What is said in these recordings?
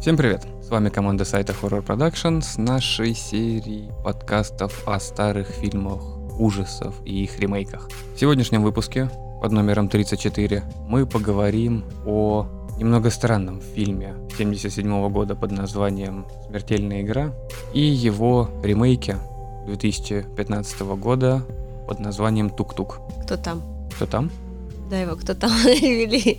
Всем привет! С вами команда сайта Horror Production с нашей серией подкастов о старых фильмах ужасов и их ремейках. В сегодняшнем выпуске под номером 34 мы поговорим о немного странном фильме 77 года под названием «Смертельная игра» и его ремейке 2015 года под названием «Тук-тук». Кто там? Кто там? Да его кто там вели.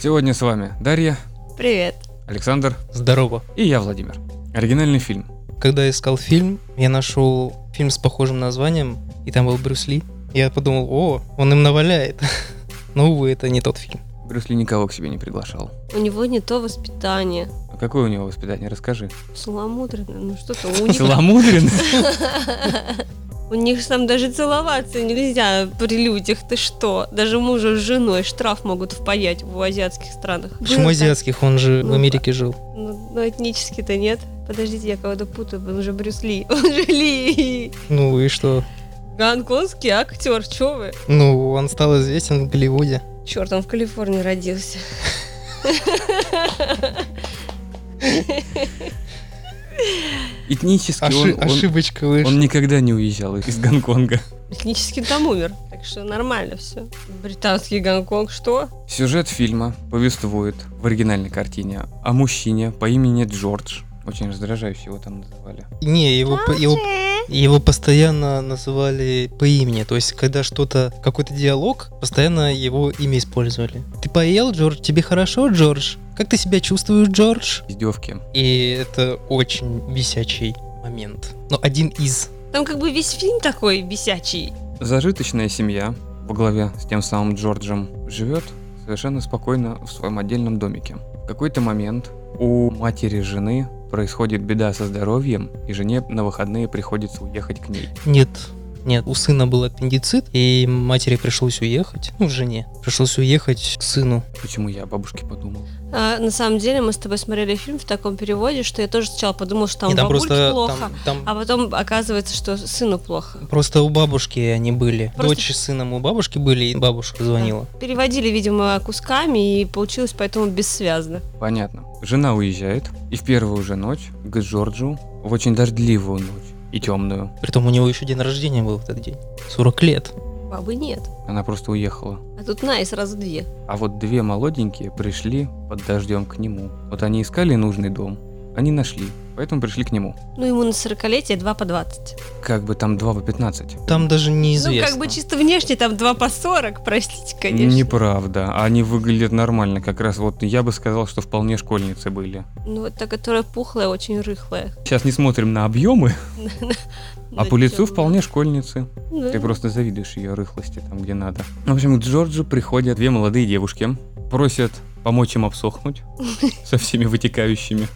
Сегодня с вами Дарья, Привет. Александр Здорово. и я, Владимир. Оригинальный фильм. Когда я искал фильм, я нашел фильм с похожим названием, и там был Брюс Ли. Я подумал, о, он им наваляет. Но, увы, это не тот фильм. Брюс Ли никого к себе не приглашал. У него не то воспитание. А какое у него воспитание? Расскажи. Целомудренное, ну что-то у них... Целомудренный? У них там даже целоваться нельзя при людях. Ты что? Даже мужу с женой штраф могут впаять в азиатских странах. Почему Было так. азиатских? Он же в Ну, Америке жил. Ну, ну, этнически-то нет. Подождите, я кого-то путаю. Он же Брюс Ли. Он же Ли. Ну и что? Гонконгский актер. Чё вы? Ну, он стал известен в Голливуде. Черт, он в Калифорнии родился. Этнически Оши- он, он- ошибочка вышла. он никогда не уезжал из Гонконга. Этнически там умер. Так что нормально все. Британский Гонконг, что? Сюжет фильма повествует в оригинальной картине о мужчине по имени Джордж. Очень раздражающе его там называли. Не, его, по- его, его постоянно называли по имени. То есть, когда что-то, какой-то диалог, постоянно его имя использовали. Ты поел, Джордж? Тебе хорошо, Джордж? Как ты себя чувствуешь, Джордж? Издевки. И это очень бесячий момент. Но один из. Там как бы весь фильм такой бесячий. Зажиточная семья во главе с тем самым Джорджем живет совершенно спокойно в своем отдельном домике. В какой-то момент у матери жены происходит беда со здоровьем, и жене на выходные приходится уехать к ней. Нет, нет, у сына был аппендицит, и матери пришлось уехать. Ну, жене. Пришлось уехать к сыну. Почему я о бабушке подумал? А, на самом деле мы с тобой смотрели фильм в таком переводе, что я тоже сначала подумала, что там, Не, там бабульке просто плохо, там, там а потом оказывается, что сыну плохо. просто у бабушки они были. Просто- Дочь с сыном у бабушки были, и бабушка звонила. Переводили, видимо, кусками, и получилось поэтому бессвязно. Понятно. Жена уезжает, и в первую же ночь к Джорджу в очень дождливую ночь и темную. Притом у него еще день рождения был в этот день. 40 лет. Бабы нет. Она просто уехала. А тут на, и сразу две. А вот две молоденькие пришли под дождем к нему. Вот они искали нужный дом, они нашли, поэтому пришли к нему. Ну, ему на 40-летие 2 по 20. Как бы там два по 15. Там даже неизвестно. Ну, как бы чисто внешне там 2 по 40, простите, конечно. Неправда. Они выглядят нормально. Как раз вот я бы сказал, что вполне школьницы были. Ну, вот та, которая пухлая, очень рыхлая. Сейчас не смотрим на объемы, а по лицу вполне школьницы. Ты просто завидуешь ее рыхлости там, где надо. В общем, к Джорджу приходят две молодые девушки, просят помочь им обсохнуть со всеми вытекающими.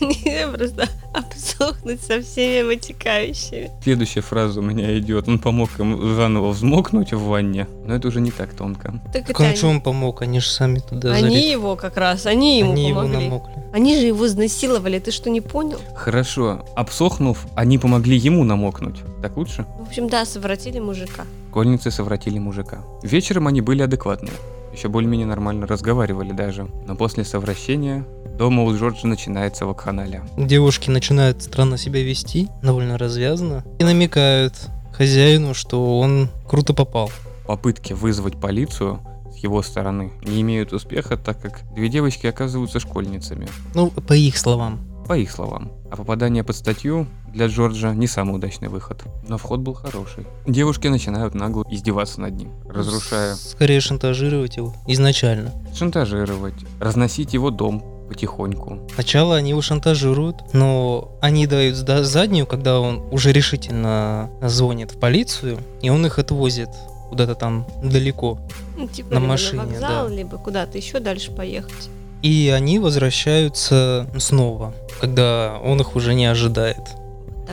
Не, просто обсохнуть со всеми вытекающими. Следующая фраза у меня идет. Он помог им заново взмокнуть в ванне. Но это уже не так тонко. Так Так это он они, что он помог? Они же сами туда они залезли. его как раз, они ему Они его помогли. намокли. Они же его изнасиловали, ты что, не понял? Хорошо. Обсохнув, они помогли ему намокнуть. Так лучше? В общем, да, совратили мужика. Школьницы совратили мужика. Вечером они были адекватные. Еще более-менее нормально разговаривали даже. Но после совращения дома у Джорджа начинается вакханалия. Девушки начинают странно себя вести, довольно развязно, и намекают хозяину, что он круто попал. Попытки вызвать полицию с его стороны не имеют успеха, так как две девочки оказываются школьницами. Ну, по их словам. По их словам. А попадание под статью для Джорджа не самый удачный выход. Но вход был хороший. Девушки начинают нагло издеваться над ним, разрушая, Скорее шантажировать его изначально. шантажировать, разносить его дом потихоньку. Сначала они его шантажируют, но они дают заднюю, когда он уже решительно звонит в полицию, и он их отвозит куда-то там далеко. Ну, типа, На машине, на вокзал, да. либо куда-то еще дальше поехать. И они возвращаются снова, когда он их уже не ожидает.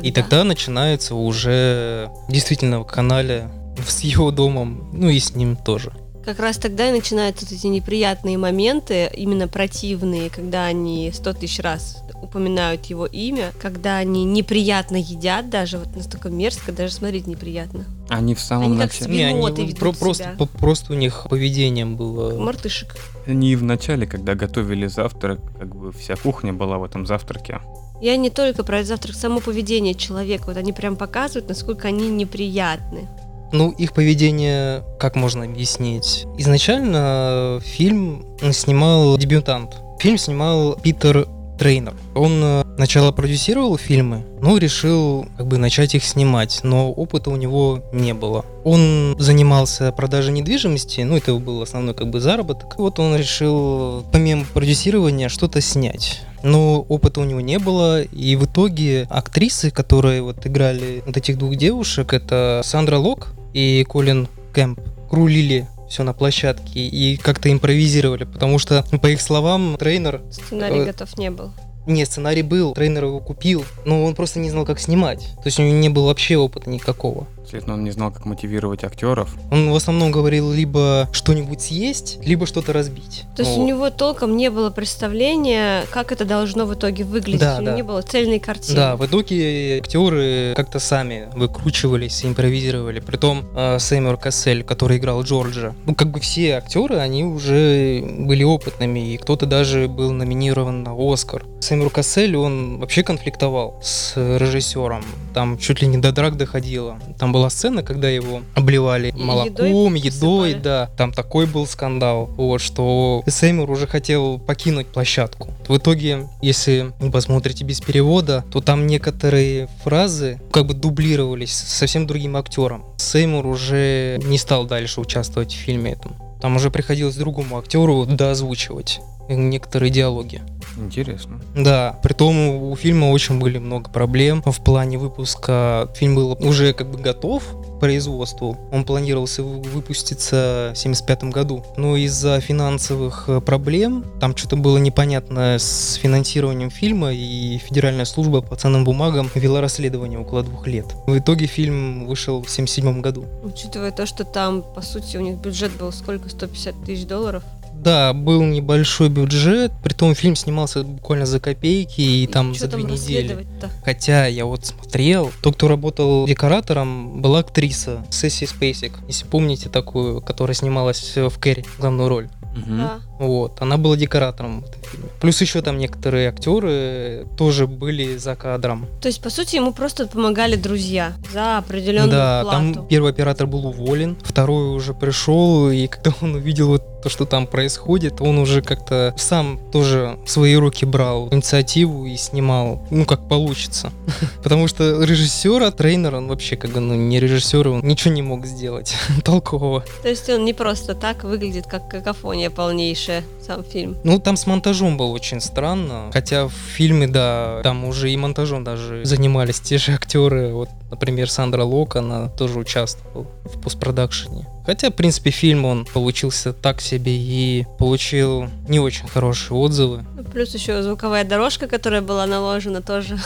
И тогда начинается уже действительно в канале с его домом, ну и с ним тоже. Как раз тогда и начинаются вот эти неприятные моменты, именно противные, когда они сто тысяч раз упоминают его имя, когда они неприятно едят даже, вот настолько мерзко, даже смотреть неприятно. Они в самом Они как начале... Не, они ведут про- себя. просто, по- просто у них поведением было... Мартышек. Они в начале, когда готовили завтрак, как бы вся кухня была в этом завтраке. Я не только про завтрак, само поведение человека. Вот они прям показывают, насколько они неприятны. Ну, их поведение, как можно объяснить? Изначально фильм снимал дебютант. Фильм снимал Питер Трейнер. Он э, сначала продюсировал фильмы, но решил как бы начать их снимать, но опыта у него не было. Он занимался продажей недвижимости, ну это был основной как бы заработок. Вот он решил помимо продюсирования что-то снять. Но опыта у него не было, и в итоге актрисы, которые вот играли вот этих двух девушек, это Сандра Лок и Колин Кэмп, рулили все на площадке и как-то импровизировали, потому что, по их словам, тренер Сценарий Э, готов не был. не, сценарий был, тренер его купил, но он просто не знал, как снимать. То есть у него не было вообще опыта никакого. Следовательно, он не знал, как мотивировать актеров. Он в основном говорил либо что-нибудь съесть, либо что-то разбить. То есть Ну, у него толком не было представления, как это должно в итоге выглядеть. Да, у него да. не было цельной картины. Да, в итоге актеры как-то сами выкручивались, импровизировали. Притом э, Сэмюэл Кассель, который играл Джорджа, ну как бы все актеры, они уже были опытными, и кто-то даже был номинирован на Оскар. Сэмюэл Кассель, он вообще конфликтовал с режиссером. Там чуть ли не до драк доходило. Там была сцена, когда его обливали И молоком, едой едой, да. Там такой был скандал, вот, что Сэмюэл уже хотел покинуть площадку. В итоге, если вы посмотрите без перевода, то там некоторые фразы как бы дублировались совсем другим актером. Сеймур уже не стал дальше участвовать в фильме этом. Там уже приходилось другому актеру доозвучивать некоторые диалоги. Интересно. Да, при том у фильма очень были много проблем в плане выпуска. Фильм был уже как бы готов к производству. Он планировался вы- выпуститься в 75 году. Но из-за финансовых э, проблем, там что-то было непонятно с финансированием фильма, и Федеральная служба по ценным бумагам вела расследование около двух лет. В итоге фильм вышел в 77 году. Учитывая то, что там, по сути, у них бюджет был сколько? 150 тысяч долларов. Да, был небольшой бюджет, притом фильм снимался буквально за копейки и, там что за две там недели. Хотя я вот смотрел, тот, кто работал декоратором, была актриса Сесси Спейсик. Если помните такую, которая снималась в Кэрри, главную роль. Мгм. Да. Вот, она была декоратором в этом фильме. Плюс еще там некоторые актеры тоже были за кадром. То есть, по сути, ему просто помогали друзья за определенную да, плату. там первый оператор был уволен, второй уже пришел, и когда он увидел вот то, что там происходит, он уже как-то сам тоже в свои руки брал инициативу и снимал, ну, как получится. Потому что режиссера, тренер, он вообще как бы, ну, не режиссер, он ничего не мог сделать толкового. То есть он не просто так выглядит, как какофония полнейшая, сам фильм. Ну, там с монтажом было очень странно. Хотя в фильме, да, там уже и монтажом даже занимались те же актеры. Вот, например, Сандра Лок, она тоже участвовала в постпродакшене. Хотя, в принципе, фильм он получился так себе и получил не очень хорошие отзывы. Ну, Плюс еще звуковая дорожка, которая была наложена, тоже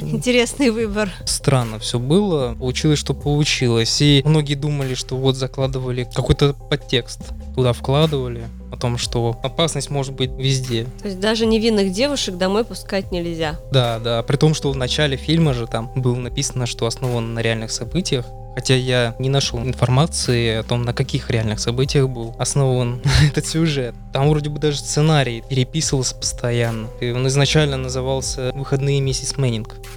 интересный выбор. Странно все было. Получилось, что получилось. И многие думали, что вот закладывали какой-то подтекст. Туда вкладывали о том, что опасность может быть везде. То есть даже невинных девушек домой пускать нельзя. Да, да. При том, что в начале фильма же там было написано, что основан на реальных событиях. Хотя я не нашел информации о том, на каких реальных событиях был основан этот сюжет. Там вроде бы даже сценарий переписывался постоянно. И он изначально назывался «Выходные миссис Мэннинг».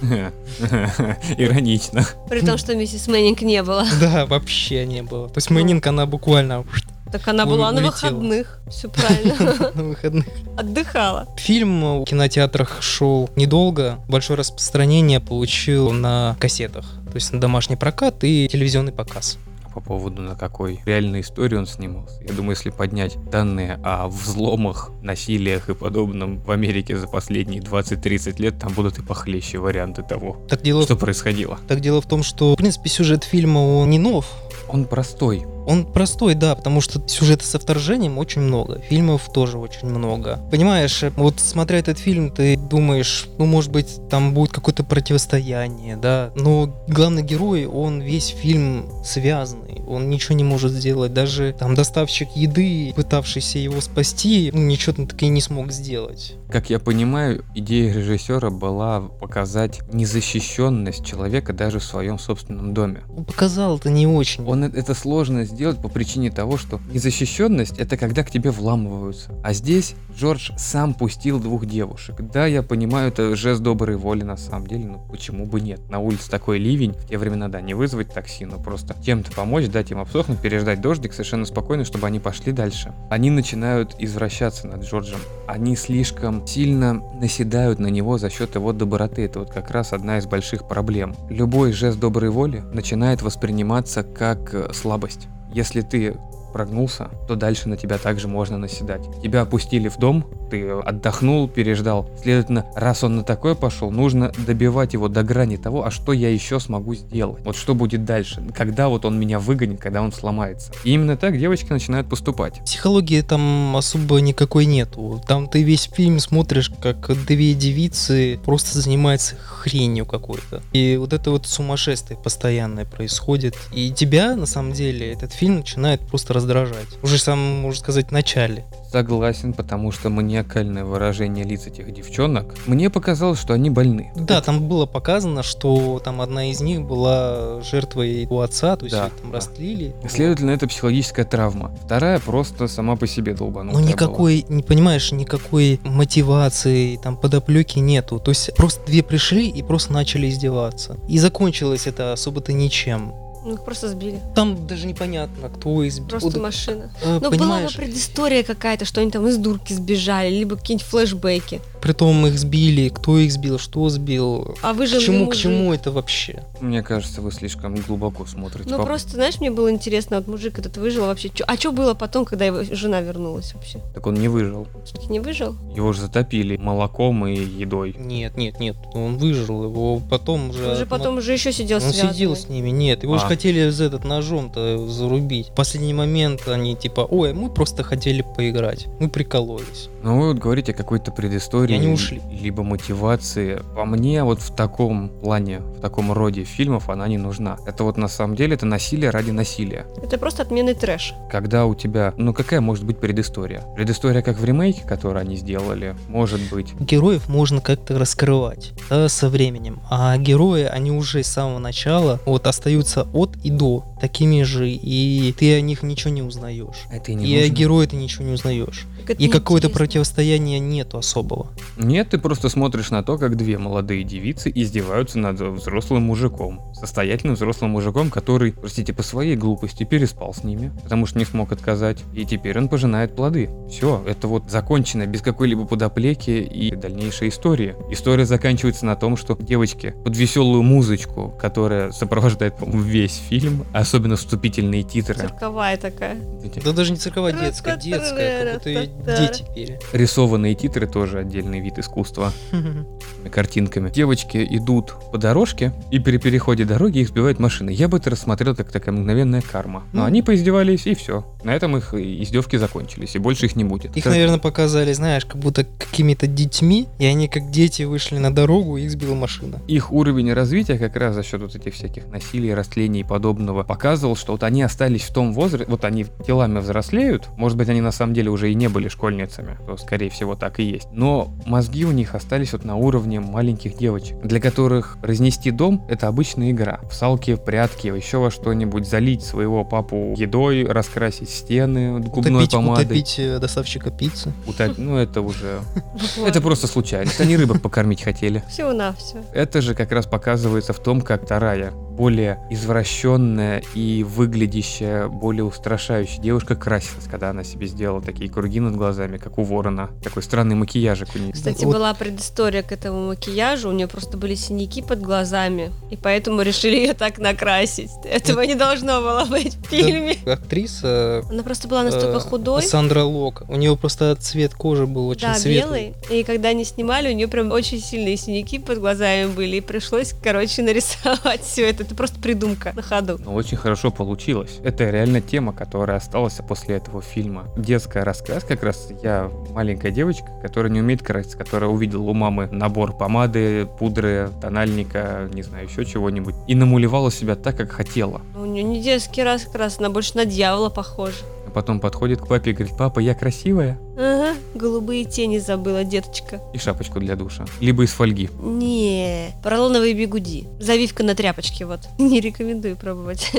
Иронично. При том, что миссис Мэннинг не было. Да, вообще не было. То есть Мэннинг, она буквально Так она была на улетела. выходных. Все правильно. на выходных. Отдыхала. Фильм в кинотеатрах шел недолго. Большое распространение получил на кассетах. То есть на домашний прокат и телевизионный показ. По поводу на какой реальной истории он снимался. Я думаю, если поднять данные о взломах, насилиях и подобном в Америке за последние 20-30 лет, там будут и похлеще варианты того, Так дело, что происходило. так дело в том, что, в принципе, сюжет фильма он не нов. Он простой. Он простой, да, потому что сюжета со вторжением очень много, фильмов тоже очень много. Понимаешь, вот смотря этот фильм, ты думаешь, ну, может быть, там будет какое-то противостояние, да, но главный герой, он весь фильм связанный, он ничего не может сделать, даже там доставщик еды, пытавшийся его спасти, ну, ничего таки не смог сделать. Как я понимаю, идея режиссера была показать незащищенность человека даже в своем собственном доме. Он показал это не очень. Он это сложно сделать по причине того, что незащищенность это когда к тебе вламываются. А здесь Джордж сам пустил двух девушек. Да, я понимаю, это жест доброй воли на самом деле, но почему бы нет? На улице такой ливень, в те времена, да, не вызвать такси, но просто чем-то помочь, дать им обсохнуть, переждать дождик совершенно спокойно, чтобы они пошли дальше. Они начинают извращаться над Джорджем. Они слишком сильно наседают на него за счет его доброты. Это вот как раз одна из больших проблем. Любой жест доброй воли начинает восприниматься как э, слабость. Если ты прогнулся, то дальше на тебя также можно наседать. Тебя опустили в дом, ты отдохнул, переждал. Следовательно, раз он на такое пошел, нужно добивать его до грани того, а что я еще смогу сделать. Вот что будет дальше, когда вот он меня выгонит, когда он сломается. И именно так девочки начинают поступать. Психологии там особо никакой нету. Там ты весь фильм смотришь, как две девицы просто занимаются хренью какой-то. И вот это вот сумасшествие постоянное происходит. И тебя, на самом деле, этот фильм начинает просто раздражать. Уже сам, можно сказать, в начале. Согласен, потому что маниакальное выражение лиц этих девчонок, мне показалось, что они больны. Да, Это... там было показано, что там одна из них была жертвой у отца, то есть да, там да. растлили. Следовательно, это психологическая травма. Вторая просто сама по себе долбанутая Ну никакой, была. не понимаешь, никакой мотивации, там подоплеки нету. То есть просто две пришли и просто начали издеваться. И закончилось это особо-то ничем. Ну, их просто сбили. Там даже непонятно, кто избил. Просто машина. Э, Но была бы предыстория какая-то, что они там из дурки сбежали, либо какие-нибудь флешбеки. Притом их сбили, кто их сбил, что сбил. А вы же к чему, к чему это вообще? Мне кажется, вы слишком глубоко смотрите. Ну, просто, знаешь, мне было интересно, вот мужик этот выжил вообще. Чё, а что было потом, когда его жена вернулась вообще? Так он не выжил. Все-таки не выжил? Его же затопили молоком и едой. Нет, нет, нет, он выжил, его потом уже... Он же потом уже еще сидел Он связанный. сидел с ними, нет, его а. же хотели за этот ножом-то зарубить. В последний момент они типа, ой, мы просто хотели поиграть, мы прикололись. Ну вы вот говорите о какой-то предыстории. И они ушли. Либо мотивации. По мне вот в таком плане, в таком роде фильмов она не нужна. Это вот на самом деле это насилие ради насилия. Это просто отменный трэш. Когда у тебя, ну какая может быть предыстория? Предыстория как в ремейке, который они сделали, может быть. Героев можно как-то раскрывать да, со временем. А герои, они уже с самого начала вот остаются от и до такими же, и ты о них ничего не узнаешь. Это и не и нужно. о герое ты ничего не узнаешь. и какое-то противостояния нету особого. Нет, ты просто смотришь на то, как две молодые девицы издеваются над взрослым мужиком. Состоятельным взрослым мужиком, который, простите, по своей глупости переспал с ними, потому что не смог отказать. И теперь он пожинает плоды. Все, это вот закончено без какой-либо подоплеки и дальнейшей истории. История заканчивается на том, что девочки под веселую музычку, которая сопровождает, по-моему, весь фильм, особенно вступительные титры. Цирковая такая. Да даже не цирковая, детская, детская, как будто дети пели. Рисованные титры тоже отдельный вид искусства. Картинками. Девочки идут по дорожке, и при переходе дороги их сбивает машины. Я бы это рассмотрел как такая мгновенная карма. Но ну. они поиздевались, и все. На этом их издевки закончились, и больше их не будет. Их, наверное, показали, знаешь, как будто какими-то детьми, и они как дети вышли на дорогу, и их сбила машина. Их уровень развития как раз за счет вот этих всяких насилий, растлений и подобного показывал, что вот они остались в том возрасте, вот они телами взрослеют, может быть, они на самом деле уже и не были школьницами, то, скорее всего, так и есть. Но мозги у них остались вот на уровне маленьких девочек, для которых разнести дом — это обычная игра. В салки, в прятки, еще во что-нибудь залить своего папу едой, раскрасить стены губной утопить, помадой. Утопить э, доставщика пиццы. Утопить, ну это уже... Это просто случайно. Они рыбок покормить хотели. Всего на все. Это же как раз показывается в том, как вторая более извращенная и выглядящая, более устрашающая девушка красилась, когда она себе сделала такие круги над глазами, как у ворона. Такой странный макияжик у нее. Кстати, вот. была предыстория к этому макияжу. У нее просто были синяки под глазами, и поэтому решили ее так накрасить. Этого не должно было быть в фильме. актриса... Она просто была настолько э, худой. Сандра Лок. У нее просто цвет кожи был очень да, светлый. белый. И когда они снимали, у нее прям очень сильные синяки под глазами были, и пришлось, короче, нарисовать все это это просто придумка на ходу. Ну, очень хорошо получилось. Это реально тема, которая осталась после этого фильма. Детская рассказ как раз. Я маленькая девочка, которая не умеет краситься, которая увидела у мамы набор помады, пудры, тональника, не знаю, еще чего-нибудь. И намулевала себя так, как хотела. У нее не детский раскрас, она больше на дьявола похожа. Потом подходит к папе и говорит, папа, я красивая? Ага, голубые тени забыла, деточка. И шапочку для душа. Либо из фольги. Не, поролоновые бигуди. Завивка на тряпочке, вот. Не рекомендую пробовать.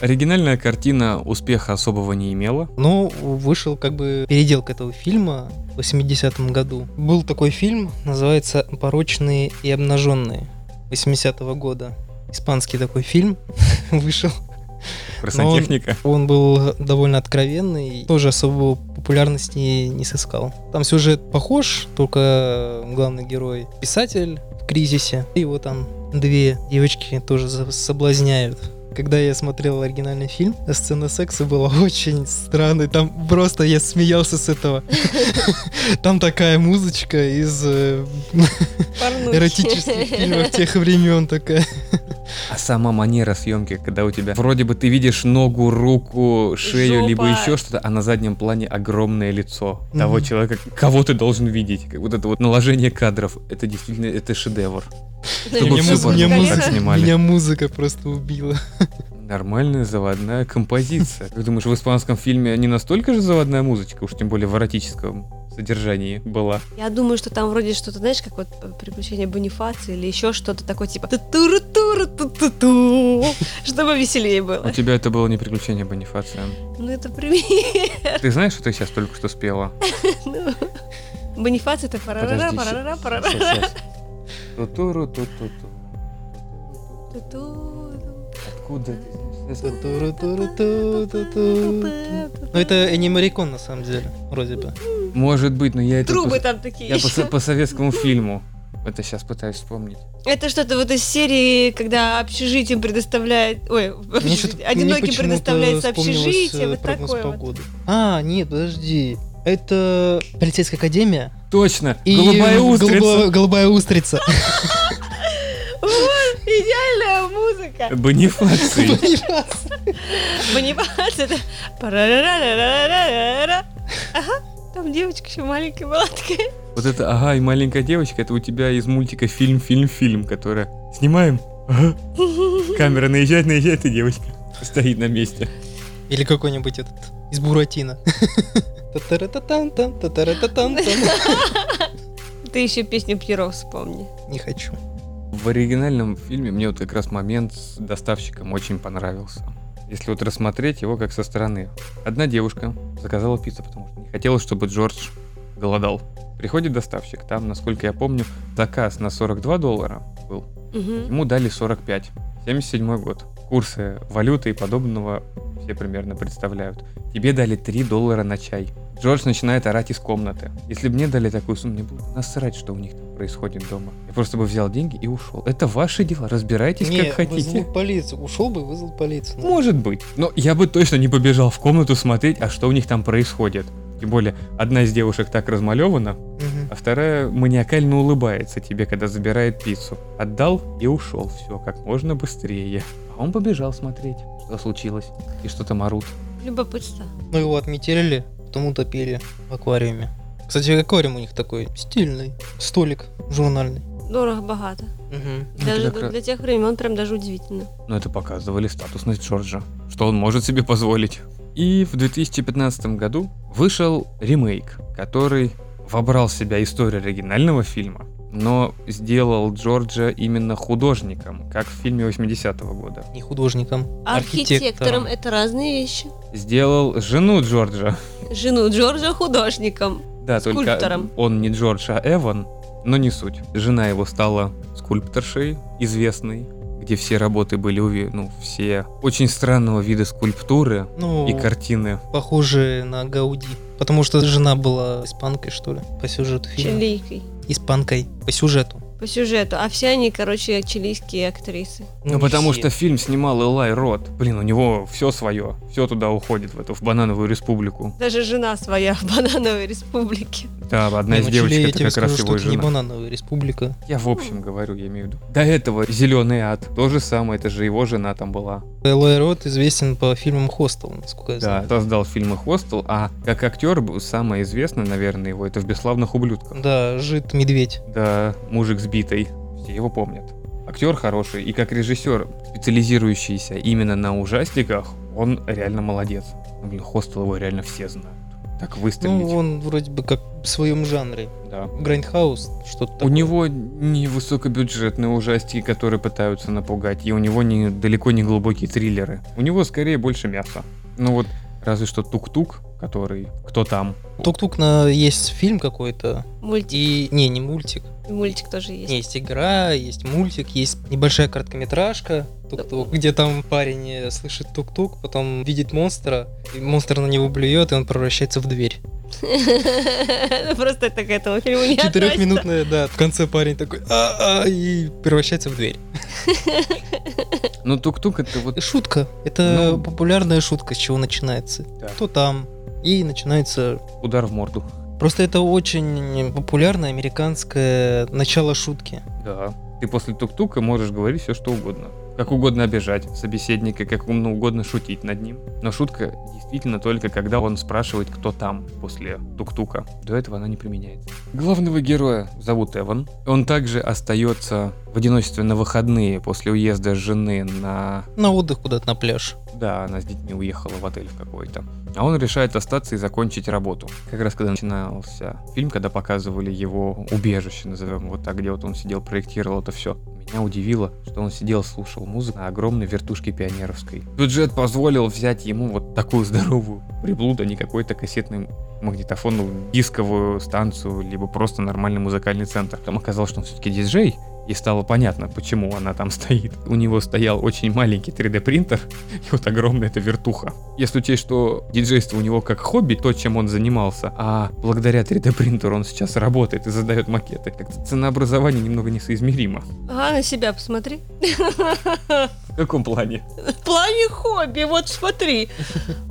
Оригинальная картина успеха особого не имела. Но вышел как бы переделка этого фильма в 80-м году. Был такой фильм, называется «Порочные и обнаженные» 80-го года. Испанский такой фильм вышел. Про Но он- сантехника. Он был довольно откровенный, тоже особо популярности не сыскал. Там сюжет похож, только главный герой писатель в кризисе. Его там две девочки тоже соблазняют. Когда я смотрел оригинальный фильм, сцена секса была очень странной. Там просто я смеялся с этого. Там такая музычка из э, эротических фильмов тех времен такая. А сама манера съемки, когда у тебя вроде бы ты видишь ногу, руку, шею, Жопа. либо еще что-то, а на заднем плане огромное лицо того Мгм. человека, кого ты должен видеть. Как вот это вот наложение кадров, это действительно это шедевр. Меня музыка- просто убила. Нормальная заводная композиция. Ты думаешь, в испанском фильме не настолько же заводная музычка, уж тем более в эротическом содержании была? Я думаю, что там вроде что-то, знаешь, как вот э, приключения Бонифации или еще что-то такое, типа ту туру ту ту ту чтобы веселее У было. тебя это было не приключение Бонифация. Ну это пример. Ты знаешь, что ты сейчас только что спела? Ну, Бонифация это парарара, парарара, парарара. Тутуру, ту-ту-ту. Ту-ту. Откуда ты знаешь? Ту-туру-туру-ту-ту-ту. Ну, это Энни Марикон, на самом деле, вроде бы. Может быть, но я это Трубы по, там такие. я по, по советскому фильму. Это сейчас пытаюсь вспомнить. Это что-то вот из серии, когда общежитием предоставляет... Ой, Мне одиноким предоставляется общежитие, вот такое вот. А, нет, подожди. Это полицейская академия Точно! и голубая устрица! голубая- голубая устрица. Вот, идеальная музыка. Бонифаций. Бонифация, это... парарарарарарара. Ага, там девочка еще маленькая была такая. Вот это, ага, и маленькая девочка, это у тебя из мультика фильм, фильм, фильм, которая... Снимаем? Ага. Камера наезжает, наезжает, и девочка стоит на месте. Или какой-нибудь этот из Буратино. Ты еще песню Пьеро вспомни. Не хочу. В оригинальном фильме мне вот как раз момент с доставщиком очень понравился. Если вот рассмотреть его как со стороны. Одна девушка заказала пиццу, потому что не хотела, чтобы Джордж голодал. Приходит доставщик, там, насколько я помню, заказ на 42 доллара был. Мгм. Ему дали 45. 77 год. Курсы валюты и подобного все примерно представляют. Тебе дали 3 доллара на чай. Джордж начинает орать из комнаты. Если бы мне дали такую сумму, мне было бы насрать, что у них там происходит дома. Я просто бы взял деньги и ушел. Это ваши дела, разбирайтесь Не, как хотите. вызвал полицию. Ушел бы, вызвал полицию. Может быть. Но я бы точно не побежал в комнату смотреть, а что у них там происходит. Тем более, одна из девушек так размалевана, Мгм. а вторая маниакально улыбается тебе, когда забирает пиццу. Отдал и ушел. Все, как можно быстрее. А он побежал смотреть, что случилось. И что там орут. Любопытство. Ну его отметили, потом утопили в аквариуме. Кстати, аквариум у них такой стильный. Столик журнальный. Дорого-богато. Мгм. Ну, Даже раз- для тех времен прям даже удивительно. Но это показывали статусность Джорджа. Что он может себе позволить. И в 2015 году вышел ремейк, который вобрал в себя историю оригинального фильма, но сделал Джорджа именно художником, как в фильме 80-го года. Не художником, Архитектором это разные вещи. Сделал жену Джорджа. Жену Джорджа художником. Да, только Скульптором. он не Джордж, а Эван, но не суть. Жена его стала скульпторшей известной, где все работы были, ну, все очень странного вида скульптуры Ну, и картины. похожие на Гауди. Потому что жена была испанкой, что ли, по сюжету фильма. Чилийкой. Испанкой, по сюжету. По сюжету. А все они, короче, чилийские актрисы. Ну, не потому все. что фильм снимал Элай Рот. Блин, у него все свое. Все туда уходит, в эту, в банановую республику. Даже жена своя в банановой республике. Да, одна из ну, девочек это как раз его это не жена. банановая республика. Я в общем говорю, я имею в виду. До этого Зеленый ад. То же самое, это же его жена там была. Элой Рот известен по фильмам «Хостел», насколько я Да, знаю. создал фильмы «Хостел», а как актер самое известное, наверное, его, это в «Бесславных ублюдках». Да, жит медведь. Да, мужик сбитый, все его помнят. Актер хороший, и как режиссер, специализирующийся именно на ужастиках, он реально молодец. Ну, блин, «Хостел» его реально все знают. Так выстрелить. Ну, он вроде бы как в своем жанре. Да. Грайндхаус, что-то У такое. него не высокобюджетные ужастики, которые пытаются напугать, и у него не, далеко не глубокие триллеры. У него скорее больше мяса. Ну вот, разве что Тук-Тук, который «Кто там?». Тук-тук на есть фильм какой-то. Мультик. И. Не, не мультик. Мультик тоже есть. Есть игра, есть мультик, есть небольшая короткометражка. Тук-тук, где там парень э, слышит тук-тук, потом видит монстра, и монстр на него блюет, и он превращается в дверь. Просто это к этому фильму не. Четырехминутная, да. В конце парень такой «А-а», и превращается в дверь. Ну, Тук-Тук это вот... Шутка. Это Ну. популярная шутка, с чего начинается. Да. Кто там? И начинается... Удар в морду. Просто это очень популярное американское начало шутки. Да. Ты после тук-тука можешь говорить все, что угодно. Как угодно обижать собеседника, как умно угодно шутить над ним. Но шутка действительно только когда он спрашивает, кто там после тук-тука. До этого она не применяется. Главного героя зовут Эван. Он также остается в одиночестве на выходные после уезда жены на... На отдых куда-то на пляж. Да, она с детьми уехала в отель какой-то. А он решает остаться и закончить работу. Как раз когда начинался фильм, когда показывали его убежище, назовем вот так, где вот он сидел, проектировал это все. Меня удивило, что он сидел, слушал музыку на огромной вертушке пионеровской. Бюджет позволил взять ему вот такую здоровую приблуду, а не какой-то кассетный магнитофон, дисковую станцию, либо просто нормальный музыкальный центр. Там оказалось, что он все-таки диджей, и стало понятно, почему она там стоит. У него стоял очень маленький 3D принтер и вот огромная эта вертуха. Если учесть, что диджейство у него как хобби, то, чем он занимался, а благодаря 3D принтеру он сейчас работает и задает макеты, как-то ценообразование немного несоизмеримо. А, на себя посмотри. В каком плане? В плане хобби, вот смотри.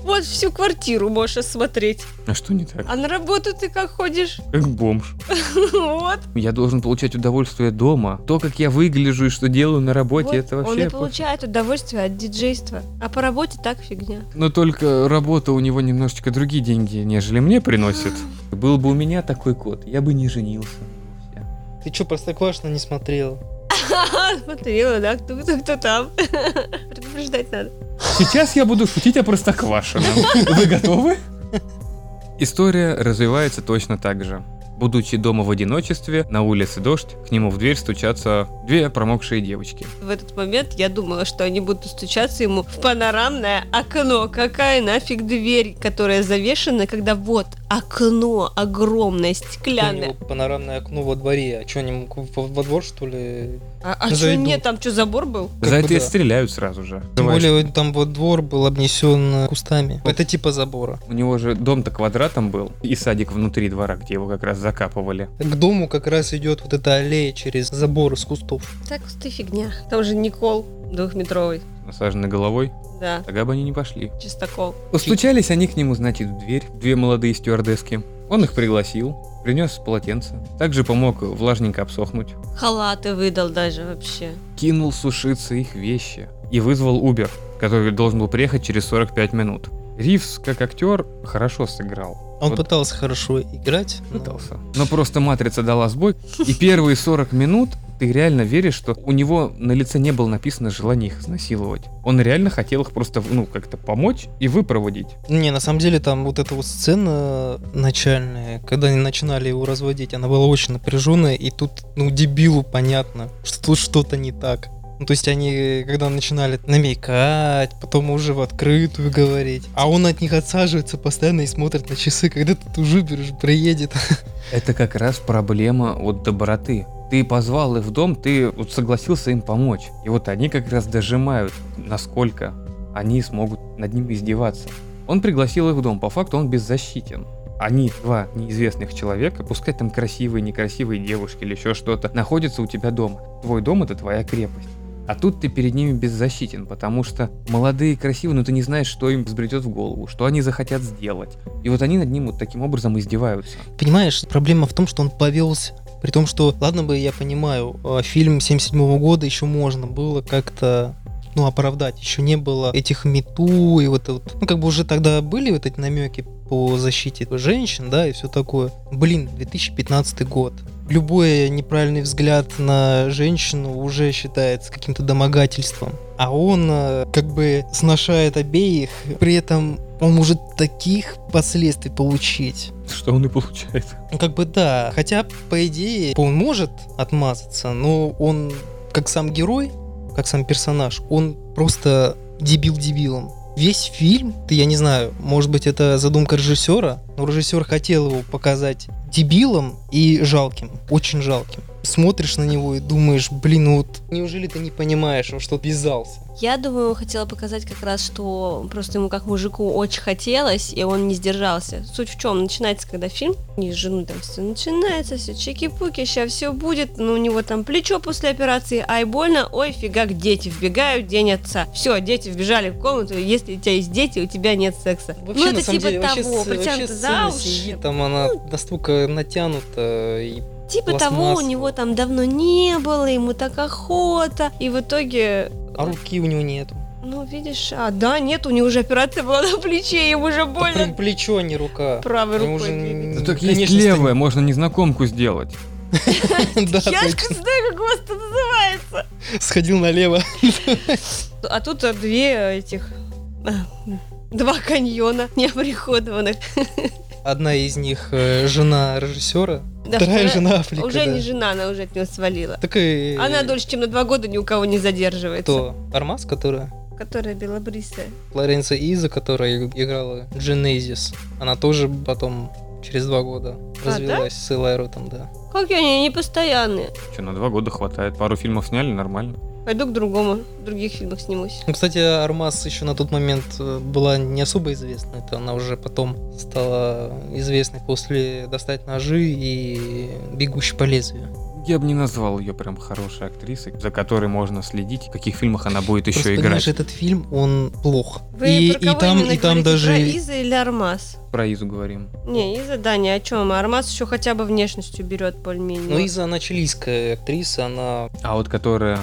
Вот всю квартиру можешь осмотреть. А что не так? А на работу ты как ходишь? Как бомж. Вот. Я должен получать удовольствие дома. То, как я выгляжу и что делаю на работе, Вот. это Он вообще... и пофиг. получает удовольствие от диджейства. А по работе так фигня. Но только работа у него немножечко другие деньги, нежели мне приносит. Был бы у меня такой кот, я бы не женился. Ты что, Простоквашино не смотрел? Смотрела, да, кто, кто, кто там. Предупреждать надо. Сейчас я буду шутить о Простоквашино. Вы готовы? История развивается точно так же. Будучи дома в одиночестве, на улице дождь, к нему в дверь стучатся две промокшие девочки. В этот момент я думала, что они будут стучаться ему в панорамное окно. Какая нафиг дверь, которая завешена, когда вот окно огромное, У стеклянное. него панорамное окно во дворе. А что, они во двор, что ли? А, а что нет, там что, забор был? Как За это и да. стреляют сразу же. Тем Бывает, более там вот двор был обнесен кустами. Это типа забора. У него же дом-то квадратом был, и садик внутри двора, где его как раз закапывали. К дому как раз идет вот эта аллея через забор из кустов. Так, ты фигня. Там же Никол двухметровый. Насаженной головой, Да, тогда бы они не пошли. чистокол. Постучались они к нему, значит, в дверь, две молодые стюардесски. Он их пригласил, принес полотенце, также помог влажненько обсохнуть, Халаты выдал даже вообще. кинул сушиться их вещи и вызвал Uber, который должен был приехать через 45 минут. Ривз, как актер, хорошо сыграл. Он Вот пытался хорошо играть. но- пытался. Но просто матрица дала сбой, и первые 40 минут ты реально веришь, что у него на лице не было написано желание их изнасиловать. Он реально хотел их просто, ну, как-то помочь и выпроводить. Не, на самом деле там вот эта вот сцена начальная, когда они начинали его разводить, она была очень напряженная, и тут, ну, дебилу понятно, что тут что-то не так. Ну, то есть они, когда начинали намекать, потом уже в открытую говорить, а он от них отсаживается постоянно и смотрит на часы, когда тут уже приедет. Это как раз проблема вот доброты. Ты позвал их в дом, ты вот согласился им помочь. И вот они как раз дожимают, насколько они смогут над ним издеваться. Он пригласил их в дом, по факту он беззащитен. Они, два неизвестных человека, пускай там красивые, некрасивые девушки или еще что-то, находятся у тебя дома. Твой дом это твоя крепость. А тут ты перед ними беззащитен, потому что молодые и красивые, но ты не знаешь, что им взбредет в голову, что они захотят сделать. И вот они над ним вот таким образом издеваются. Понимаешь, проблема в том, что он повелся. При том, что, ладно бы я понимаю, э, фильм 77 года еще можно было как-то ну, оправдать. Еще не было этих мету и вот, вот ну, как бы уже тогда были вот эти намеки по защите женщин, да, и все такое. Блин, 2015 год. Любой неправильный взгляд на женщину уже считается каким-то домогательством. А он э, как бы сношает обеих, при этом он может таких последствий получить. Что он и получает. Как бы да, хотя по идее он может отмазаться, но он как сам герой, как сам персонаж, он просто дебил дебилом. Весь фильм, ты, я не знаю, может быть это задумка режиссера, но режиссер хотел его показать дебилом и жалким, очень жалким. Смотришь на него и думаешь, блин, ну вот неужели ты не понимаешь, во что ввязался? Я думаю, хотела показать как раз, что просто ему как мужику очень хотелось, и он не сдержался. Суть в чем? Начинается, когда фильм, не с женой там все начинается, все чеки-пуки, сейчас все будет, но у него там плечо после операции, ай больно, ой, фигак, дети вбегают, день отца. Все, дети вбежали в комнату, если у тебя есть дети, у тебя нет секса. ну, это типа того, притянуто за уши. сидит, там она настолько натянута и Типа того, у него там давно не было, ему так охота, и в итоге а руки у него нету. Ну, видишь, а, да, нет, у него уже операция была на плече, ему уже Да больно. прям плечо, а не рука. Правой Ему рукой уже. Ну так есть конечно, левая, можно незнакомку сделать. Да, Я знаю, как у вас это называется. Сходил налево. А тут а, две этих... а, Два каньона неоприходованных. Одна из них э, жена режиссера, Да, вторая жена Африка. Уже да. не жена, она уже от него свалила. Так и... Она дольше, чем на два года ни у кого не задерживается. Кто? Армаз, которая? Которая белобрисая. Флоренция Иза, которая играла Genesis. Она тоже потом через два года А, развелась с Элайротом, да. Как они не постоянные? Что, на два года хватает. Пару фильмов сняли, нормально. Пойду к другому, в других фильмах снимусь. Ну, кстати, Армаз еще на тот момент э, была не особо известна. Это она уже потом стала известной после «Достать ножи» и «Бегущий по лезвию». Я бы не назвал ее прям хорошей актрисой, за которой можно следить, в каких фильмах она будет еще Просто, играть. понимаешь, этот фильм, он плох. Вы и, про кого и там, и там даже... Про Иза или Армаз? Про Изу говорим. Не, Иза, да, ни о чем. А Армаз еще хотя бы внешностью берет более-менее. Ну, Иза, она чилийская актриса, она А вот которая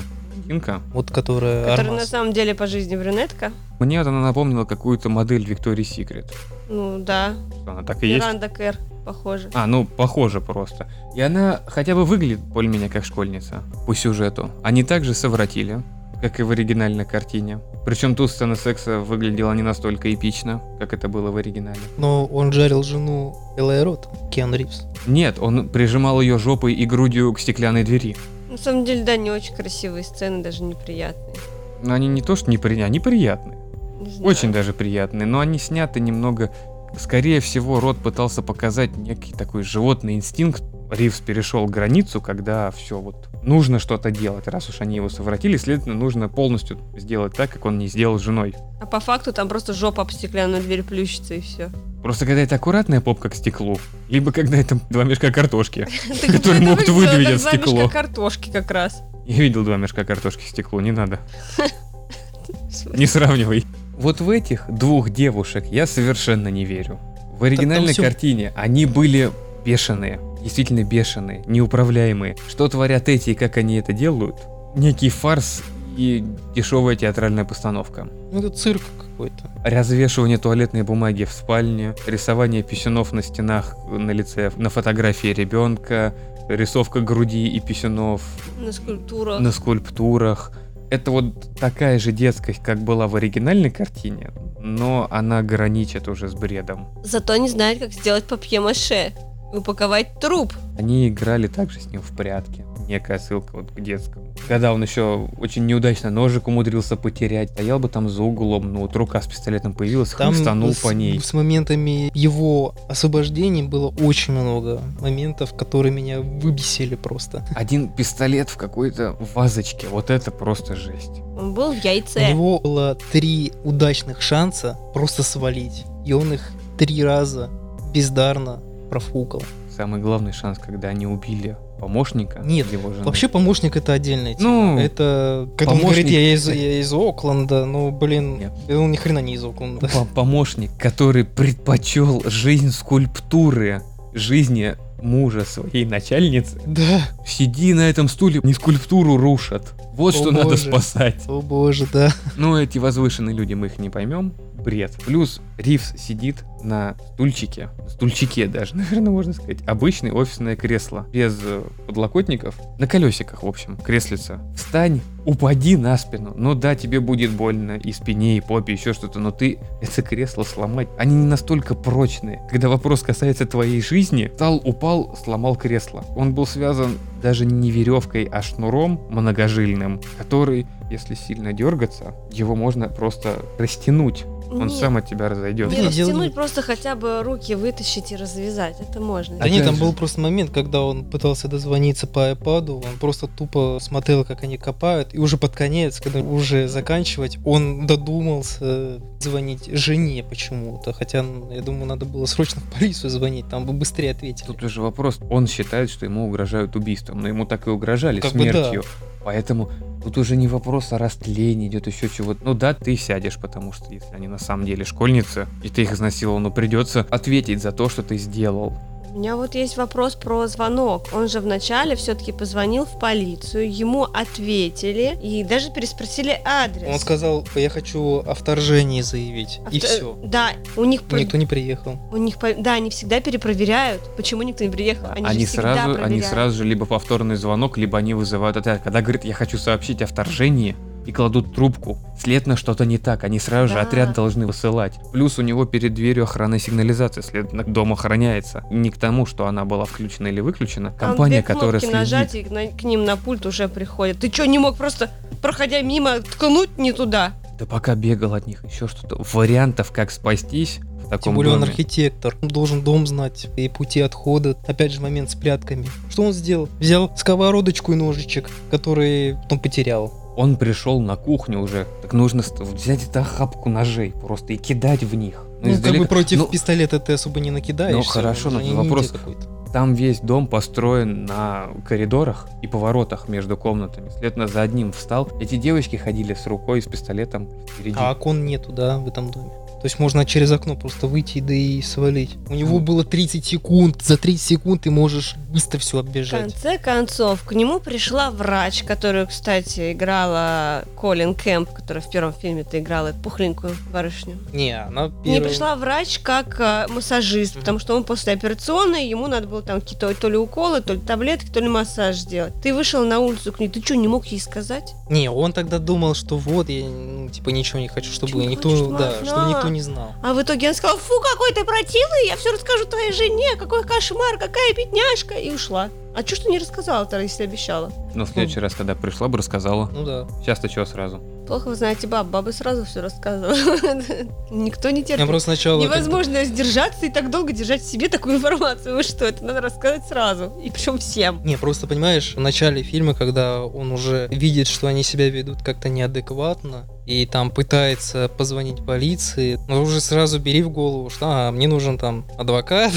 Инка, вот которая Которая на Армаз. самом деле по жизни брюнетка. мне вот она напомнила какую-то модель Виктории Секрет. Ну да, Что она так и есть? Миранда Кэр, похоже. А, ну, похоже просто. И она хотя бы выглядит более-менее как школьница по сюжету. Они также совратили, как и в оригинальной картине. Причем тут сцена секса выглядела не настолько эпично, как это было в оригинале. Но он жарил жену Элайрот, Киану Ривз. Нет, он прижимал ее жопой и грудью к стеклянной двери. На самом деле, да, не очень красивые сцены, даже неприятные. Но они не то, что неприятные, они приятные. Очень даже приятные, но они сняты немного... Скорее всего, Рот пытался показать некий такой животный инстинкт. Ривз перешел границу, когда все вот нужно что-то делать. Раз уж они его совратили, следовательно, нужно полностью сделать так, как он не сделал с женой. А по факту там просто жопа об стеклянную дверь плющится и все. Просто когда это аккуратная попка к стеклу, либо когда это два мешка картошки. Которые могут выдавить от стекло. картошки как раз. Я видел два мешка картошки к стеклу, не надо. Не сравнивай. Вот в этих двух девушек я совершенно не верю. В оригинальной картине они были бешеные, действительно бешеные, неуправляемые. Что творят эти и как они это делают? Некий фарс и дешевая театральная постановка. Ну, это цирк какой-то. Развешивание туалетной бумаги в спальне, рисование писюнов на стенах на лице, на фотографии ребенка, рисовка груди и писюнов На скульптурах. на скульптурах. Это вот такая же детскость, как была в оригинальной картине, но она граничит уже с бредом. Зато не знает, как сделать папье-маше. Упаковать труп. Они играли также с ним в прятки. Некая ссылка вот к детскому. Когда он еще очень неудачно ножик умудрился потерять, стоял бы там за углом, ну вот рука с пистолетом появилась, Там хлестанул с, по ней. с моментами его освобождения было очень много моментов, которые меня выбесили просто. Один пистолет в какой-то вазочке, вот это просто жесть. Он был в У яйце. него было три удачных шанса просто свалить. И он их три раза бездарно профукал. Самый главный шанс, когда они убили помощника Нет, его жены. Вообще помощник это отдельная тема. Ну, это когда он помощник- говорит, я из, я из Окленда, ну блин, Нет. он ни хрена не из Окленда. По- помощник, который предпочел жизнь скульптуры жизни мужа своей начальницы. Да. Сиди на этом стуле, не скульптуру рушат. Вот О, что надо боже. спасать. О боже, да. Ну, эти возвышенные люди, мы их не поймем. Бред. Плюс Ривз сидит на стульчике, стульчике даже, наверное, можно сказать, обычное офисное кресло, без э, подлокотников, на колесиках, в общем, креслица. Встань, упади на спину. Ну да, тебе будет больно и спине, и попе, еще что-то, но ты это кресло сломать, они не настолько прочные. Когда вопрос касается твоей жизни, встал, упал, сломал кресло. Он был связан даже не веревкой, а шнуром многожильным, который, если сильно дергаться, его можно просто растянуть. Он Нет, сам от тебя разойдется. Не Не, дело растянуть, не- просто хотя бы руки вытащить и развязать. Это можно. Да нет, там был просто момент, когда он пытался дозвониться по iPad, он просто тупо смотрел, как они копают, и уже под конец, когда уже заканчивать, он додумался звонить жене почему-то, хотя, я думаю, надо было срочно в полицию звонить, там бы быстрее ответили. Тут уже вопрос, он считает, что ему угрожают убийством, но ему так и угрожали Как бы да. смертью. Поэтому тут уже не вопрос о растлении, идет еще чего-то. Ну да, ты сядешь, потому что если они на самом деле школьницы, и ты их изнасиловал, ну придется ответить за то, что ты сделал. У меня вот есть вопрос про звонок. Он же вначале все-таки позвонил в полицию, ему ответили и даже переспросили адрес. Он сказал, я хочу о вторжении заявить, и Авто- все. Да, у них, Никто не приехал. у них, да, они всегда перепроверяют. Почему никто не приехал? Они, Они, сразу, они проверяют. сразу же либо повторный звонок, либо они вызывают отряд. Когда говорит, я хочу сообщить о вторжении, и кладут трубку. След на что-то не так, они сразу же Да. отряд должны высылать. Плюс у него перед дверью охранная сигнализация, следовательно, дом охраняется. Не к тому, что она была включена или выключена. Компания, которая следит. нажать, и на- к ним на пульт уже приходят. Ты что, не мог просто, проходя мимо, ткнуть не туда? Да пока бегал от них, еще что-то. Вариантов, как спастись в таком Тем более он доме. архитектор, он должен дом знать и пути отхода. Опять же момент с прятками. Что он сделал? Взял сковородочку и ножичек, который потом потерял. Он пришел на кухню уже. Так нужно взять эту охапку ножей просто и кидать в них. Ну, как издалека- бы против ну, пистолета ты особо не накидаешься. Ну, хорошо, но вопрос-. Там весь дом построен на коридорах и поворотах между комнатами. Следовательно, за одним встал. Эти девочки ходили с рукой, с пистолетом впереди. А окон нету, да, в этом доме. То есть можно через окно просто выйти да и свалить. У него было 30 секунд. За 30 секунд ты можешь быстро все В оббежать. конце концов, к нему пришла врач, которую, кстати, играла Колин Кэмп, которая в первом фильме-то играла эту пухленькую барышню. Не, она первая. пришла врач как э, массажист, потому что он после операционной, ему надо было там какие-то то ли уколы, то ли таблетки, то ли массаж сделать. Ты вышел на улицу к ней, ты что, не мог ей сказать? Не, он тогда думал, что вот, я ну, типа ничего не хочу, чтобы Ничего не никто, чтобы да, чтобы никто не знал. А в итоге она сказала, фу, какой ты противный, я все расскажу твоей жене, какой кошмар, какая бедняжка, и ушла. А что ж ты не рассказала-то, если обещала? Но в следующий раз, когда пришла бы, рассказала. Ну да. Сейчас-то чего сразу? Плохо вы знаете баб, бабы сразу все рассказывают. Никто не Я терпит. просто сначала... как Невозможно сдержаться и так долго держать в себе такую информацию. Вы что, это надо рассказать сразу. И причем всем. Не, просто понимаешь, в начале фильма, когда он уже видит, что они себя ведут как-то неадекватно, и там пытается позвонить полиции, но уже сразу бери в голову, что а, мне нужен там адвокат,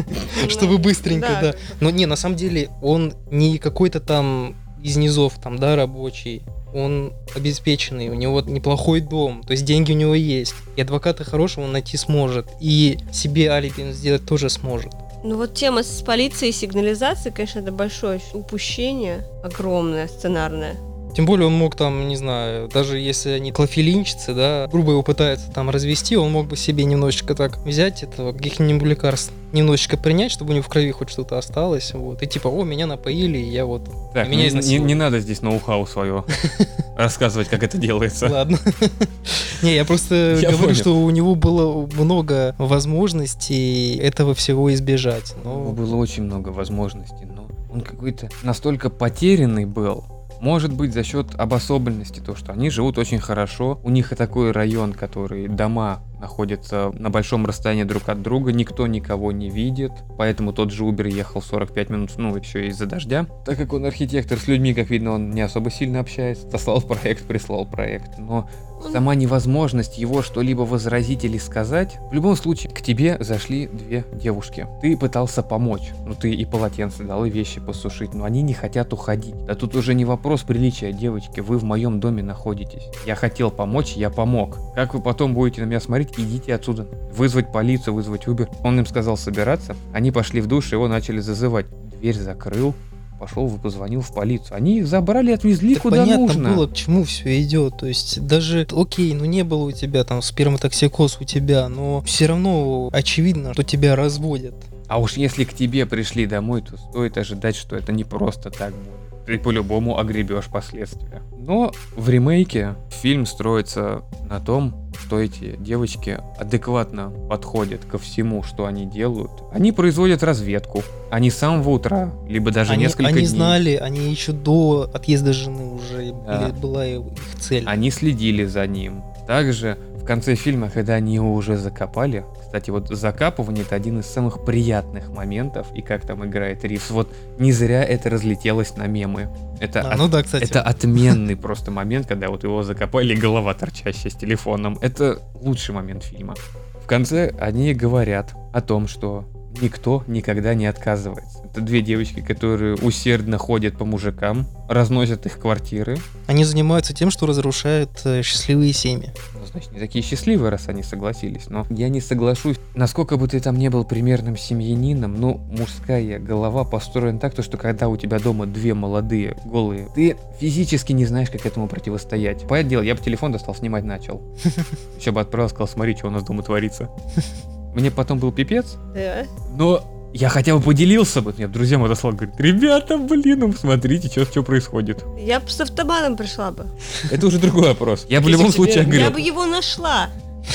чтобы быстренько, да. Но не, на самом деле он не какой-то там из низов, там, да, рабочий. Он обеспеченный, у него неплохой дом, то есть деньги у него есть. И адвоката хорошего он найти сможет. И себе алиби сделать тоже сможет. Ну вот тема с полицией и сигнализацией, конечно, это большое упущение, огромное, сценарное. Тем более он мог там, не знаю, даже если они клофелинчицы, да, грубо его пытаются там развести, он мог бы себе немножечко так взять этого, каких-нибудь лекарств, немножечко принять, чтобы у него в крови хоть что-то осталось, вот, и типа, о, меня напоили, и я вот, Так, Меня не, не- не надо здесь ноу-хау свое рассказывать, как это делается. ладно. Не, я просто говорю, что у него было много возможностей этого всего избежать. У него было очень много возможностей, но он какой-то настолько потерянный был. Может быть, за счет обособленности, то, что они живут очень хорошо. У них и такой район, который дома находятся на большом расстоянии друг от друга, никто никого не видит, поэтому тот же Убер ехал 45 минут, ну, еще из-за дождя. Так как он архитектор, с людьми, как видно, он не особо сильно общается. Послал проект, прислал проект, но сама невозможность его что-либо возразить или сказать. В любом случае, к тебе зашли две девушки. Ты пытался помочь. Ну, ты и полотенце дал, и вещи посушить, но они не хотят уходить. Да тут уже не вопрос приличия, девочки, вы в моем доме находитесь. Я хотел помочь, я помог. Как вы потом будете на меня смотреть, говорить, идите отсюда. Вызвать полицию, вызвать Убер. Он им сказал собираться. Они пошли в душ, его начали зазывать. Дверь закрыл, пошел, позвонил в полицию. Они их забрали, отвезли Так куда понятно нужно. было, к чему все идет. То есть даже, окей, ну не было у тебя там сперматоксикоз у тебя, но все равно очевидно, что тебя разводят. А уж если к тебе пришли домой, то стоит ожидать, что это не просто так будет. Ты по-любому огребешь последствия. Но в ремейке фильм строится на том, что эти девочки адекватно подходят ко всему, что они делают. Они производят разведку. Они с самого утра, либо даже они, несколько они дней. знали, они еще до отъезда жены уже Да. была их цель. Они следили за ним. Также в конце фильма, когда они его уже закопали, кстати, вот закапывание это один из самых приятных моментов, и как там играет Ривз, вот не зря это разлетелось на мемы. Это, А, от- ну да, кстати. это отменный просто момент, когда вот его закопали, голова торчащая с телефоном. Это лучший момент фильма. В конце они говорят о том, что никто никогда не отказывается. Это две девочки, которые усердно ходят по мужикам, разносят их квартиры, Они занимаются тем, что разрушают э, счастливые семьи. Значит, не такие счастливые, раз они согласились. Но я не соглашусь. Насколько бы ты там не был примерным семьянином, ну, мужская голова построена так, то, что когда у тебя дома две молодые, голые, ты физически не знаешь, как этому противостоять. Понятное дело, я бы телефон достал, снимать начал. Еще бы отправил, сказал, смотри, что у нас дома творится. Мне потом был пипец, Да. но я хотя бы поделился бы. Нет, друзьям отослал, говорит, ребята, блин, ну смотрите, что, что происходит. Я бы с автоматом пришла бы. Это уже другой вопрос. Я в Если любом случае Я огреб. бы его нашла.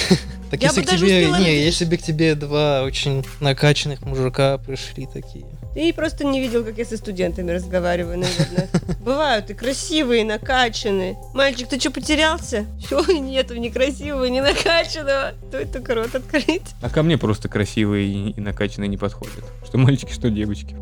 Так Я если бы к даже тебе, успела не, если бы к тебе два очень накачанных мужика пришли такие. Ты просто не видел, как я со студентами разговариваю, наверное. Бывают и красивые, и накачанные. Мальчик, ты что, потерялся? Чего нету ни красивого, ни накачанного? Стоит только рот открыть. А ко мне просто красивые и, и накачанные не подходят. Что мальчики, что девочки.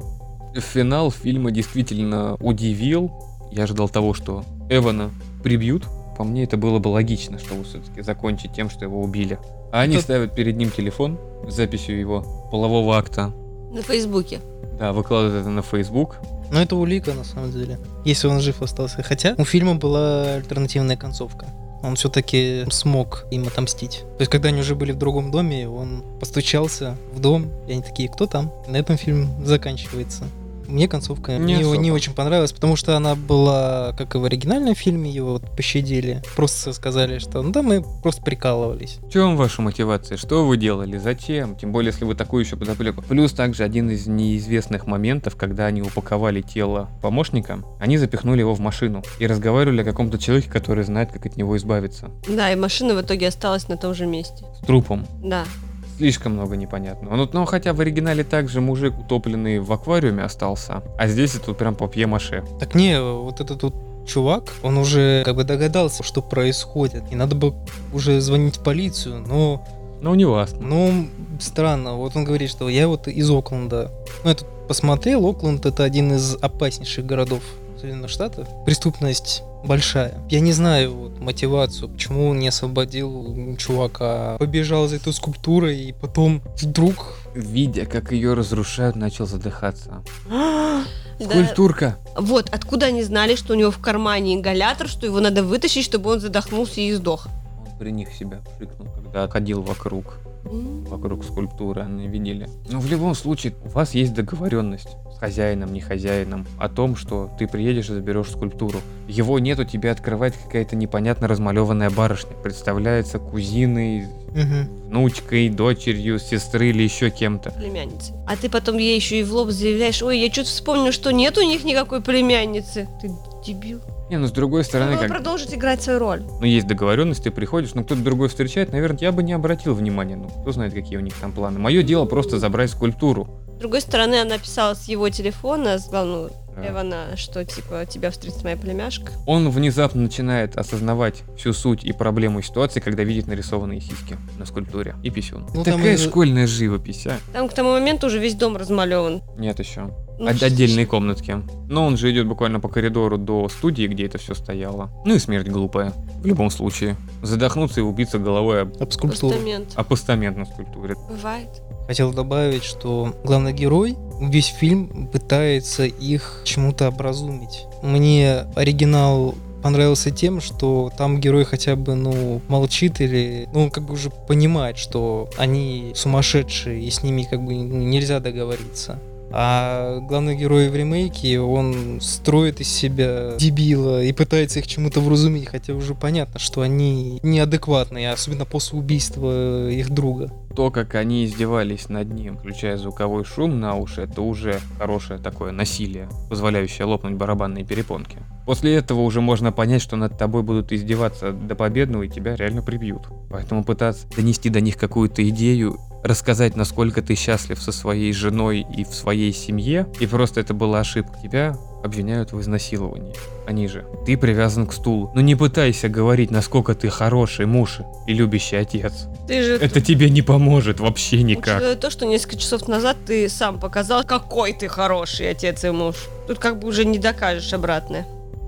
Финал фильма действительно удивил. Я ожидал того, что Эвана прибьют. По мне, это было бы логично, чтобы все-таки закончить тем, что его убили. А они Это- ставят перед ним телефон с записью его полового акта. На Фейсбуке. Да, выкладывают это на Facebook. Но это улика на самом деле. Если он жив остался. Хотя у фильма была альтернативная концовка. Он все-таки смог им отомстить. То есть, когда они уже были в другом доме, он постучался в дом, и они такие, кто там? На этом фильм заканчивается. Мне концовка Не не, не, очень понравилась, потому что она была, как и в оригинальном фильме, его вот пощадили. Просто сказали, что ну да, мы просто прикалывались. В чем ваша мотивация? Что вы делали? Зачем? Тем более, если вы такую еще подоплеку. Плюс также один из неизвестных моментов, когда они упаковали тело помощника, они запихнули его в машину и разговаривали о каком-то человеке, который знает, как от него избавиться. Да, и машина в итоге осталась на том же месте. С трупом. Да. Слишком много непонятного. Ну, ну, хотя в оригинале также мужик утопленный в аквариуме остался, а здесь это прям папье-маше. Так не, вот этот вот чувак, он уже как бы догадался, что происходит. И надо бы уже звонить в полицию, но Ну, не вас. Ну, странно. Вот он говорит, что я вот из Окленда. Ну, я тут посмотрел, Окленд это один из опаснейших городов Соединенных Штатов. Преступность большая. Я не знаю вот, мотивацию, почему он не освободил чувака. Побежал за этой скульптурой, и потом вдруг... Видя, как ее разрушают, начал задыхаться. Да. Скульптурка. Вот, откуда они знали, что у него в кармане ингалятор, что его надо вытащить, чтобы он задохнулся и сдох. Он при них себя пшикнул, когда ходил вокруг. вокруг скульптуры, они видели. Но в любом случае, у вас есть договоренность хозяином, не хозяином, о том, что ты приедешь и заберешь скульптуру. Его нету, тебе открывает какая-то непонятно размалеванная барышня. Представляется кузиной, Мгм. внучкой, дочерью, сестры или еще кем-то. Племянницы. А ты потом ей еще и в лоб заявляешь, ой, я что-то вспомнил, что нет у них никакой племянницы. Ты дебил. Не, ну с другой стороны, как... продолжить играть свою роль. Ну, есть договоренность, ты приходишь, но кто-то другой встречает, наверное, я бы не обратил внимания. Ну, кто знает, какие у них там планы. Мое дело просто забрать скульптуру. С другой стороны, она писала с его телефона, с главного Да. Эвана, что типа тебя встретит моя племяшка. Он внезапно начинает осознавать всю суть и проблему ситуации, когда видит нарисованные сиськи на скульптуре и писюн. Ну, Такая и- школьная живопись, а? Там к тому моменту уже весь дом размалеван. Нет еще. Ну, От- Отдельные комнатки. Но он же идет буквально по коридору до студии, где это все стояло. Ну и смерть глупая. В любом случае. Задохнуться и убиться головой об, Об скульптуру. Постамент. об постамент на скульптуре. Бывает. Хотел добавить, что главный герой весь фильм пытается их чему-то образумить. Мне оригинал понравился тем, что там герой хотя бы, ну, молчит или, ну, он как бы уже понимает, что они сумасшедшие, и с ними как бы нельзя договориться. А главный герой в ремейке, он строит из себя дебила и пытается их чему-то вразумить, хотя уже понятно, что они неадекватные, особенно после убийства их друга. То, как они издевались над ним, включая звуковой шум на уши, это уже хорошее такое насилие, позволяющее лопнуть барабанные перепонки. После этого уже можно понять, что над тобой будут издеваться до победного и тебя реально прибьют. Поэтому пытаться донести до них какую-то идею рассказать, насколько ты счастлив со своей женой и в своей семье, и просто это была ошибка. Тебя обвиняют в изнасиловании. Они же. Ты привязан к стулу. Но не пытайся говорить, насколько ты хороший муж и любящий отец. Ты же Это тебе не поможет вообще никак. Учитывая то, что несколько часов назад ты сам показал, какой ты хороший отец и муж. Тут как бы уже не докажешь обратное.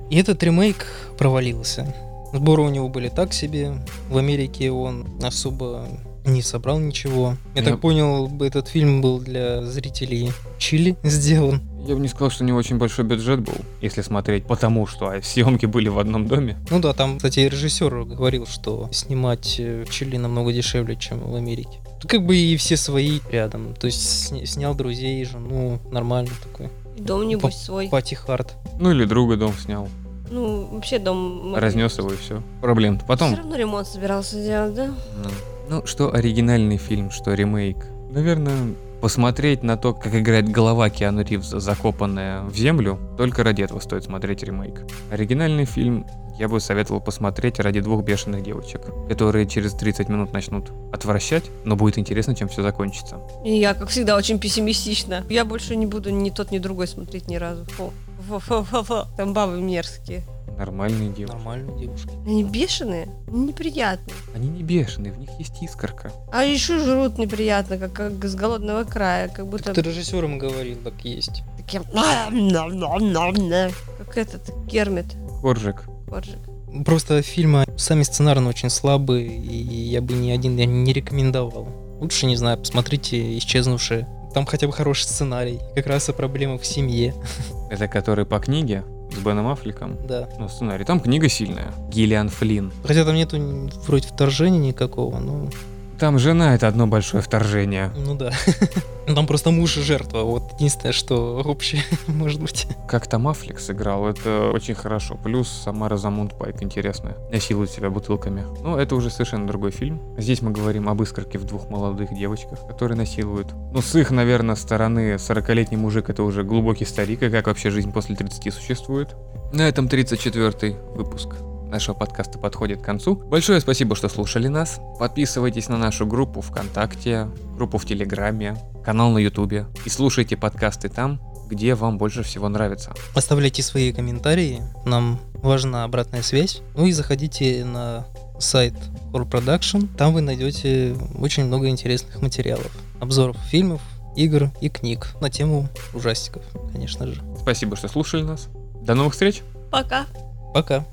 И этот ремейк провалился. Сборы у него были так себе. В Америке он особо не собрал ничего. Я Я- так понял, этот фильм был для зрителей Чили сделан. Я бы не сказал, что у него очень большой бюджет был, если смотреть, потому что а, съемки были в одном доме. Ну да, там, кстати, режиссер говорил, что снимать э, в Чили намного дешевле, чем в Америке. Как бы и все свои рядом. То есть сня- снял друзей, жену, нормально такой. И дом, небось, свой. Пати Харт. Ну или друга дом снял, Ну, вообще дом... разнес его и все. Проблем. Все Потом. равно ремонт собирался делать, да? Ну, ну, что оригинальный фильм, что ремейк. Наверное, посмотреть на то, как играет голова Киану Ривза, закопанная в землю, только ради этого стоит смотреть ремейк. Оригинальный фильм я бы советовал посмотреть ради двух бешеных девочек, которые через 30 минут начнут отвращать, но будет интересно, чем все закончится. И я, как всегда, очень пессимистична. Я больше не буду ни тот, ни другой смотреть ни разу. Фу. Фу-фу-фу-фу. Там бабы мерзкие. Нормальные девушки. Нормальные девушки. Они бешеные, неприятные. Они не бешеные, в них есть искорка. А еще жрут неприятно, как, как с голодного края, как будто Ты режиссером говорил, так есть. таким... Как этот, Кермит. Коржик. Коржик. Просто фильмы сами сценарно очень слабые, и я бы ни один я не рекомендовал. Лучше, не знаю, посмотрите «Исчезнувшие». Там хотя бы хороший сценарий, как раз о проблемах в семье, Это который по книге с Беном Аффлеком. да. Ну, сценарий. Там книга сильная. Гиллиан Флинн. Хотя там нету вроде вторжения никакого, ну, Там жена это одно большое вторжение. ну да. Ну, Там просто муж и жертва, вот единственное, что общее может быть. Как там Аффлек сыграл, это очень хорошо. Плюс сама Розамунд Пайк интересная. Насилует себя бутылками. Но это уже совершенно другой фильм. Здесь мы говорим об искорке в двух молодых девочках, которые насилуют. Ну, с их, наверное, стороны 40-летний мужик это уже глубокий старик, и как вообще жизнь после 30 существует. На этом 34 выпуск нашего подкаста подходит к концу. Большое спасибо, что слушали нас. Подписывайтесь на нашу группу ВКонтакте, группу в Телеграме, канал на Ютубе и слушайте подкасты там, где вам больше всего нравится. Оставляйте свои комментарии, нам важна обратная связь. Ну и заходите на сайт Horror Production, там вы найдете очень много интересных материалов. Обзоров фильмов, игр и книг на тему ужастиков, конечно же. Спасибо, что слушали нас. До новых встреч! Пока. Пока.